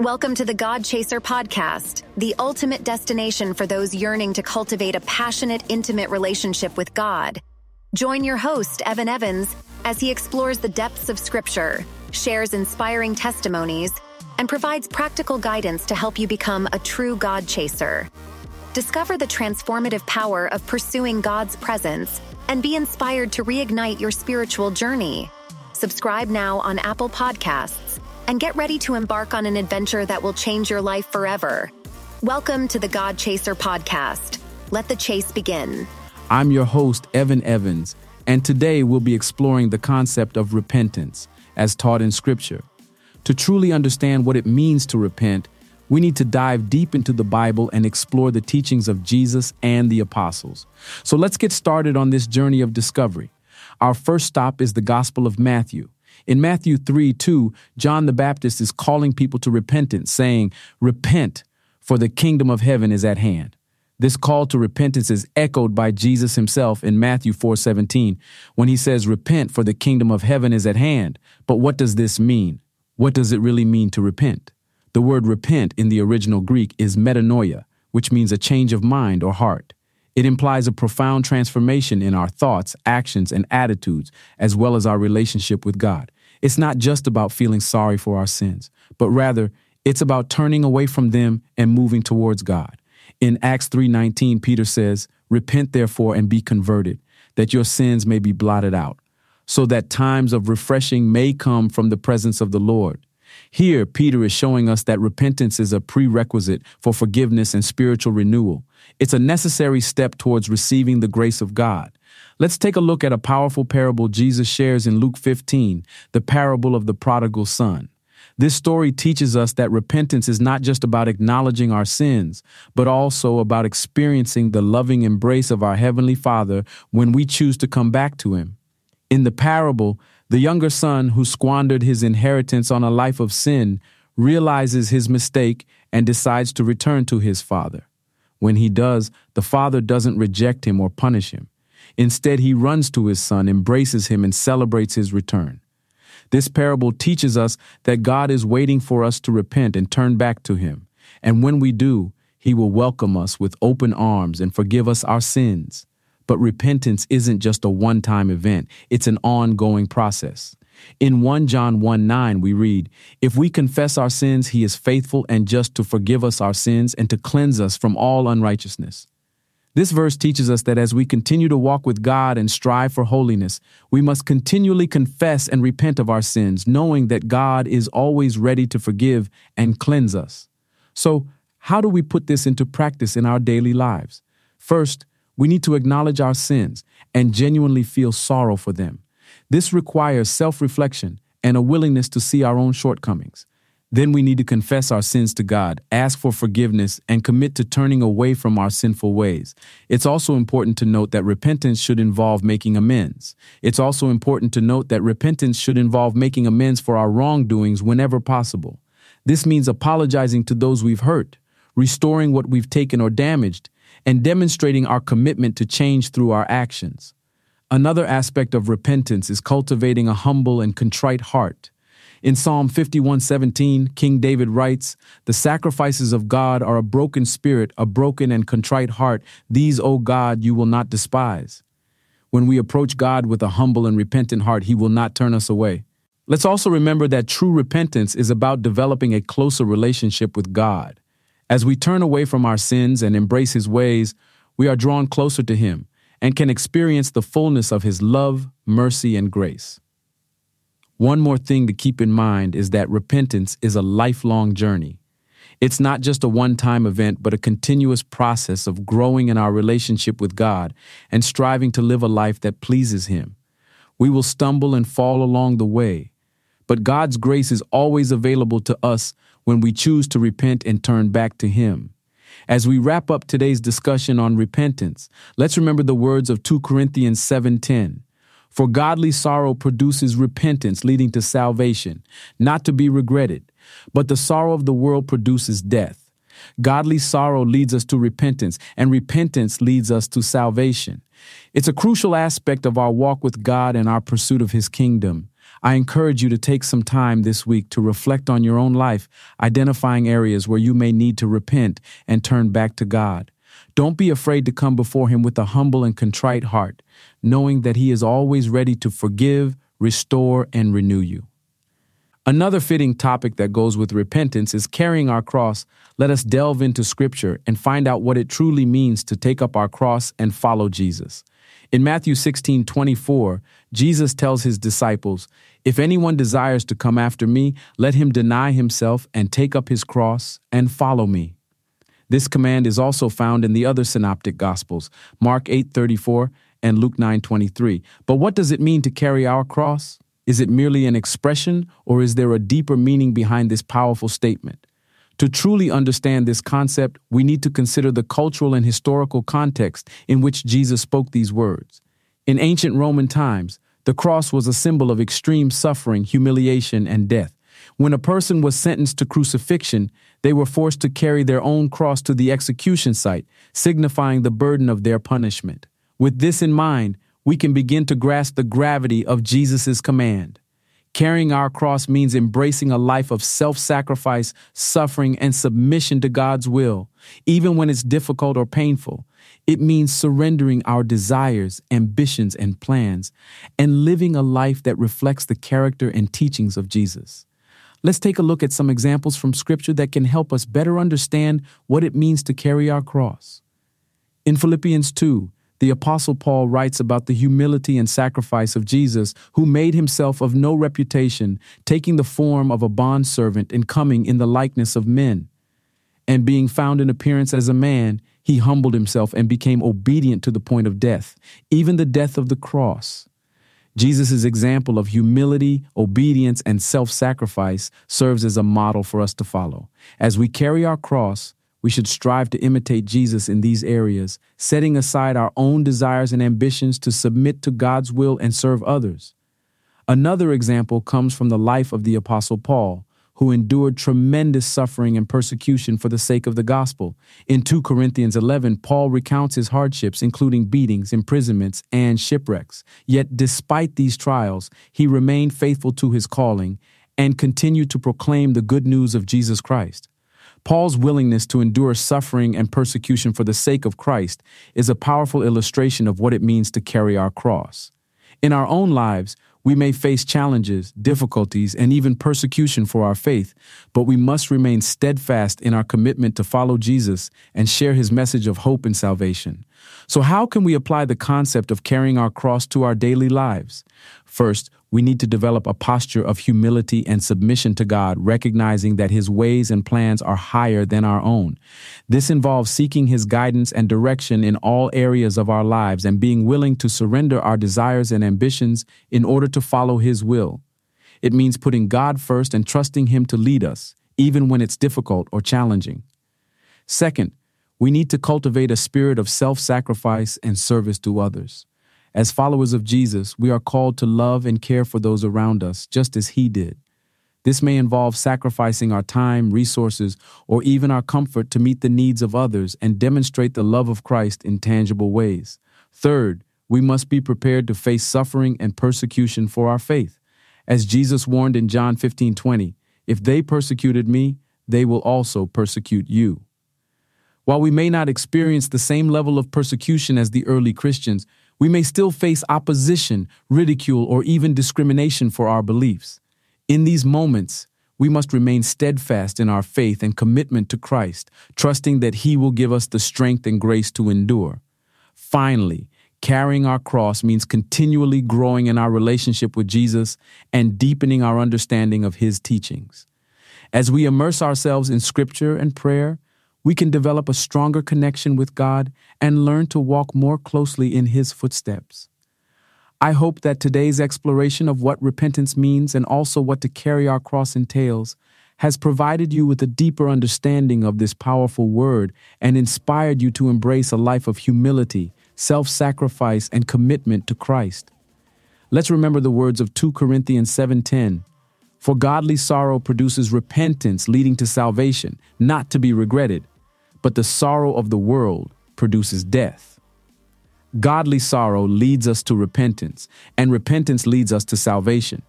Welcome to the God Chaser podcast, the ultimate destination for those yearning to cultivate a passionate, intimate relationship with God. Join your host, Evan Evans, as he explores the depths of Scripture, shares inspiring testimonies, and provides practical guidance to help you become a true God chaser. Discover the transformative power of pursuing God's presence and be inspired to reignite your spiritual journey. Subscribe now on Apple Podcasts and get ready to embark on an adventure that will change your life forever. Welcome to the God Chaser podcast. Let the chase begin. I'm your host, Evan Evans, and today we'll be exploring the concept of repentance as taught in Scripture. To truly understand what it means to repent, we need to dive deep into the Bible and explore the teachings of Jesus and the apostles. So let's get started on this journey of discovery. Our first stop is the Gospel of Matthew. In Matthew 3 2, John the Baptist is calling people to repentance, saying, Repent, for the kingdom of heaven is at hand. This call to repentance is echoed by Jesus himself in Matthew 4:17 when he says repent for the kingdom of heaven is at hand. But what does this mean? What does it really mean to repent? The word repent in the original Greek is metanoia, which means a change of mind or heart. It implies a profound transformation in our thoughts, actions, and attitudes, as well as our relationship with God. It's not just about feeling sorry for our sins, but rather it's about turning away from them and moving towards God. In Acts 3:19, Peter says, "Repent therefore and be converted, that your sins may be blotted out, so that times of refreshing may come from the presence of the Lord." Here, Peter is showing us that repentance is a prerequisite for forgiveness and spiritual renewal. It's a necessary step towards receiving the grace of God. Let's take a look at a powerful parable Jesus shares in Luke 15, the parable of the prodigal son. This story teaches us that repentance is not just about acknowledging our sins, but also about experiencing the loving embrace of our Heavenly Father when we choose to come back to Him. In the parable, the younger son who squandered his inheritance on a life of sin realizes his mistake and decides to return to his father. When he does, the father doesn't reject him or punish him. Instead, he runs to his son, embraces him, and celebrates his return. This parable teaches us that God is waiting for us to repent and turn back to Him. And when we do, He will welcome us with open arms and forgive us our sins. But repentance isn't just a one time event, it's an ongoing process. In 1 John 1 9, we read, If we confess our sins, He is faithful and just to forgive us our sins and to cleanse us from all unrighteousness. This verse teaches us that as we continue to walk with God and strive for holiness, we must continually confess and repent of our sins, knowing that God is always ready to forgive and cleanse us. So, how do we put this into practice in our daily lives? First, we need to acknowledge our sins and genuinely feel sorrow for them. This requires self reflection and a willingness to see our own shortcomings. Then we need to confess our sins to God, ask for forgiveness, and commit to turning away from our sinful ways. It's also important to note that repentance should involve making amends. It's also important to note that repentance should involve making amends for our wrongdoings whenever possible. This means apologizing to those we've hurt, restoring what we've taken or damaged, and demonstrating our commitment to change through our actions. Another aspect of repentance is cultivating a humble and contrite heart. In Psalm 51:17, King David writes, "The sacrifices of God are a broken spirit, a broken and contrite heart. These, O God, you will not despise." When we approach God with a humble and repentant heart, he will not turn us away. Let's also remember that true repentance is about developing a closer relationship with God. As we turn away from our sins and embrace his ways, we are drawn closer to him and can experience the fullness of his love, mercy, and grace. One more thing to keep in mind is that repentance is a lifelong journey. It's not just a one time event, but a continuous process of growing in our relationship with God and striving to live a life that pleases Him. We will stumble and fall along the way, but God's grace is always available to us when we choose to repent and turn back to Him. As we wrap up today's discussion on repentance, let's remember the words of 2 Corinthians 7:10. For godly sorrow produces repentance leading to salvation, not to be regretted. But the sorrow of the world produces death. Godly sorrow leads us to repentance, and repentance leads us to salvation. It's a crucial aspect of our walk with God and our pursuit of His kingdom. I encourage you to take some time this week to reflect on your own life, identifying areas where you may need to repent and turn back to God. Don't be afraid to come before Him with a humble and contrite heart, knowing that He is always ready to forgive, restore, and renew you. Another fitting topic that goes with repentance is carrying our cross. Let us delve into Scripture and find out what it truly means to take up our cross and follow Jesus. In Matthew 16 24, Jesus tells his disciples, If anyone desires to come after me, let him deny himself and take up his cross and follow me. This command is also found in the other synoptic gospels, Mark 8:34 and Luke 9:23. But what does it mean to carry our cross? Is it merely an expression or is there a deeper meaning behind this powerful statement? To truly understand this concept, we need to consider the cultural and historical context in which Jesus spoke these words. In ancient Roman times, the cross was a symbol of extreme suffering, humiliation, and death. When a person was sentenced to crucifixion, they were forced to carry their own cross to the execution site, signifying the burden of their punishment. With this in mind, we can begin to grasp the gravity of Jesus' command. Carrying our cross means embracing a life of self sacrifice, suffering, and submission to God's will, even when it's difficult or painful. It means surrendering our desires, ambitions, and plans, and living a life that reflects the character and teachings of Jesus. Let's take a look at some examples from Scripture that can help us better understand what it means to carry our cross. In Philippians 2, the Apostle Paul writes about the humility and sacrifice of Jesus, who made himself of no reputation, taking the form of a bondservant and coming in the likeness of men. And being found in appearance as a man, he humbled himself and became obedient to the point of death, even the death of the cross. Jesus' example of humility, obedience, and self sacrifice serves as a model for us to follow. As we carry our cross, we should strive to imitate Jesus in these areas, setting aside our own desires and ambitions to submit to God's will and serve others. Another example comes from the life of the Apostle Paul, who endured tremendous suffering and persecution for the sake of the gospel. In 2 Corinthians 11, Paul recounts his hardships, including beatings, imprisonments, and shipwrecks. Yet, despite these trials, he remained faithful to his calling and continued to proclaim the good news of Jesus Christ. Paul's willingness to endure suffering and persecution for the sake of Christ is a powerful illustration of what it means to carry our cross. In our own lives, we may face challenges, difficulties, and even persecution for our faith, but we must remain steadfast in our commitment to follow Jesus and share his message of hope and salvation. So, how can we apply the concept of carrying our cross to our daily lives? First, we need to develop a posture of humility and submission to God, recognizing that His ways and plans are higher than our own. This involves seeking His guidance and direction in all areas of our lives and being willing to surrender our desires and ambitions in order to follow His will. It means putting God first and trusting Him to lead us, even when it's difficult or challenging. Second, we need to cultivate a spirit of self sacrifice and service to others. As followers of Jesus, we are called to love and care for those around us, just as He did. This may involve sacrificing our time, resources, or even our comfort to meet the needs of others and demonstrate the love of Christ in tangible ways. Third, we must be prepared to face suffering and persecution for our faith. As Jesus warned in John 15 20, if they persecuted me, they will also persecute you. While we may not experience the same level of persecution as the early Christians, we may still face opposition, ridicule, or even discrimination for our beliefs. In these moments, we must remain steadfast in our faith and commitment to Christ, trusting that He will give us the strength and grace to endure. Finally, carrying our cross means continually growing in our relationship with Jesus and deepening our understanding of His teachings. As we immerse ourselves in Scripture and prayer, we can develop a stronger connection with God and learn to walk more closely in His footsteps. I hope that today's exploration of what repentance means and also what to carry our cross entails has provided you with a deeper understanding of this powerful word and inspired you to embrace a life of humility, self sacrifice, and commitment to Christ. Let's remember the words of 2 Corinthians 7:10 for godly sorrow produces repentance leading to salvation, not to be regretted, but the sorrow of the world produces death. Godly sorrow leads us to repentance, and repentance leads us to salvation.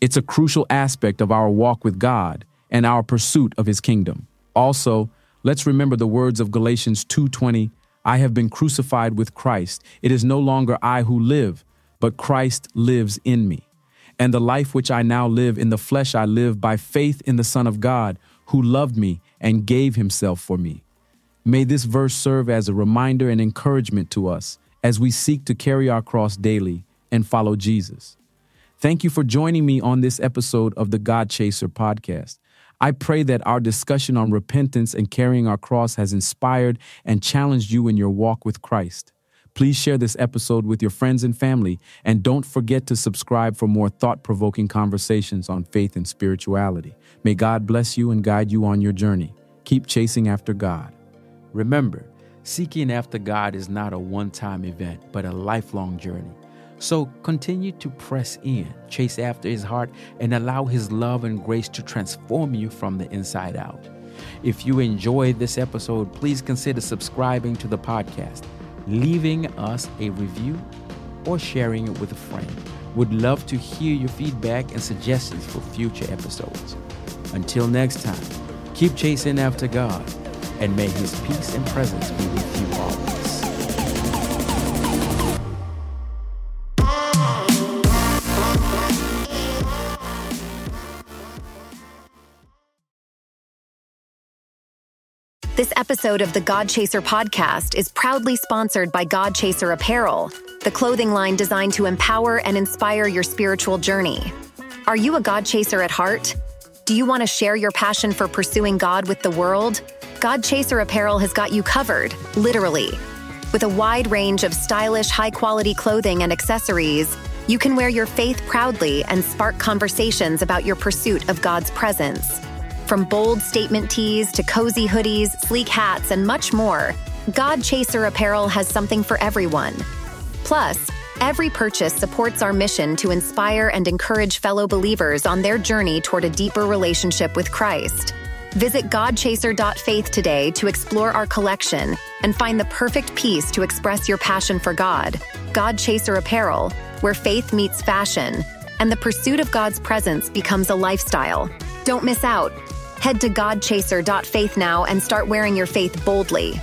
It's a crucial aspect of our walk with God and our pursuit of his kingdom. Also, let's remember the words of Galatians 2:20, I have been crucified with Christ. It is no longer I who live, but Christ lives in me. And the life which I now live in the flesh I live by faith in the Son of God, who loved me and gave himself for me. May this verse serve as a reminder and encouragement to us as we seek to carry our cross daily and follow Jesus. Thank you for joining me on this episode of the God Chaser podcast. I pray that our discussion on repentance and carrying our cross has inspired and challenged you in your walk with Christ. Please share this episode with your friends and family, and don't forget to subscribe for more thought provoking conversations on faith and spirituality. May God bless you and guide you on your journey. Keep chasing after God. Remember, seeking after God is not a one time event, but a lifelong journey. So continue to press in, chase after His heart, and allow His love and grace to transform you from the inside out. If you enjoyed this episode, please consider subscribing to the podcast, leaving us a review, or sharing it with a friend. Would love to hear your feedback and suggestions for future episodes. Until next time, keep chasing after God, and may His peace and presence be with you always. This episode of the God Chaser podcast is proudly sponsored by God Chaser Apparel, the clothing line designed to empower and inspire your spiritual journey. Are you a God Chaser at heart? Do you want to share your passion for pursuing God with the world? God Chaser Apparel has got you covered, literally. With a wide range of stylish, high quality clothing and accessories, you can wear your faith proudly and spark conversations about your pursuit of God's presence. From bold statement tees to cozy hoodies, sleek hats, and much more, God Chaser Apparel has something for everyone. Plus, every purchase supports our mission to inspire and encourage fellow believers on their journey toward a deeper relationship with Christ. Visit godchaser.faith today to explore our collection and find the perfect piece to express your passion for God. God Chaser Apparel, where faith meets fashion and the pursuit of God's presence becomes a lifestyle. Don't miss out. Head to godchaser.faith now and start wearing your faith boldly.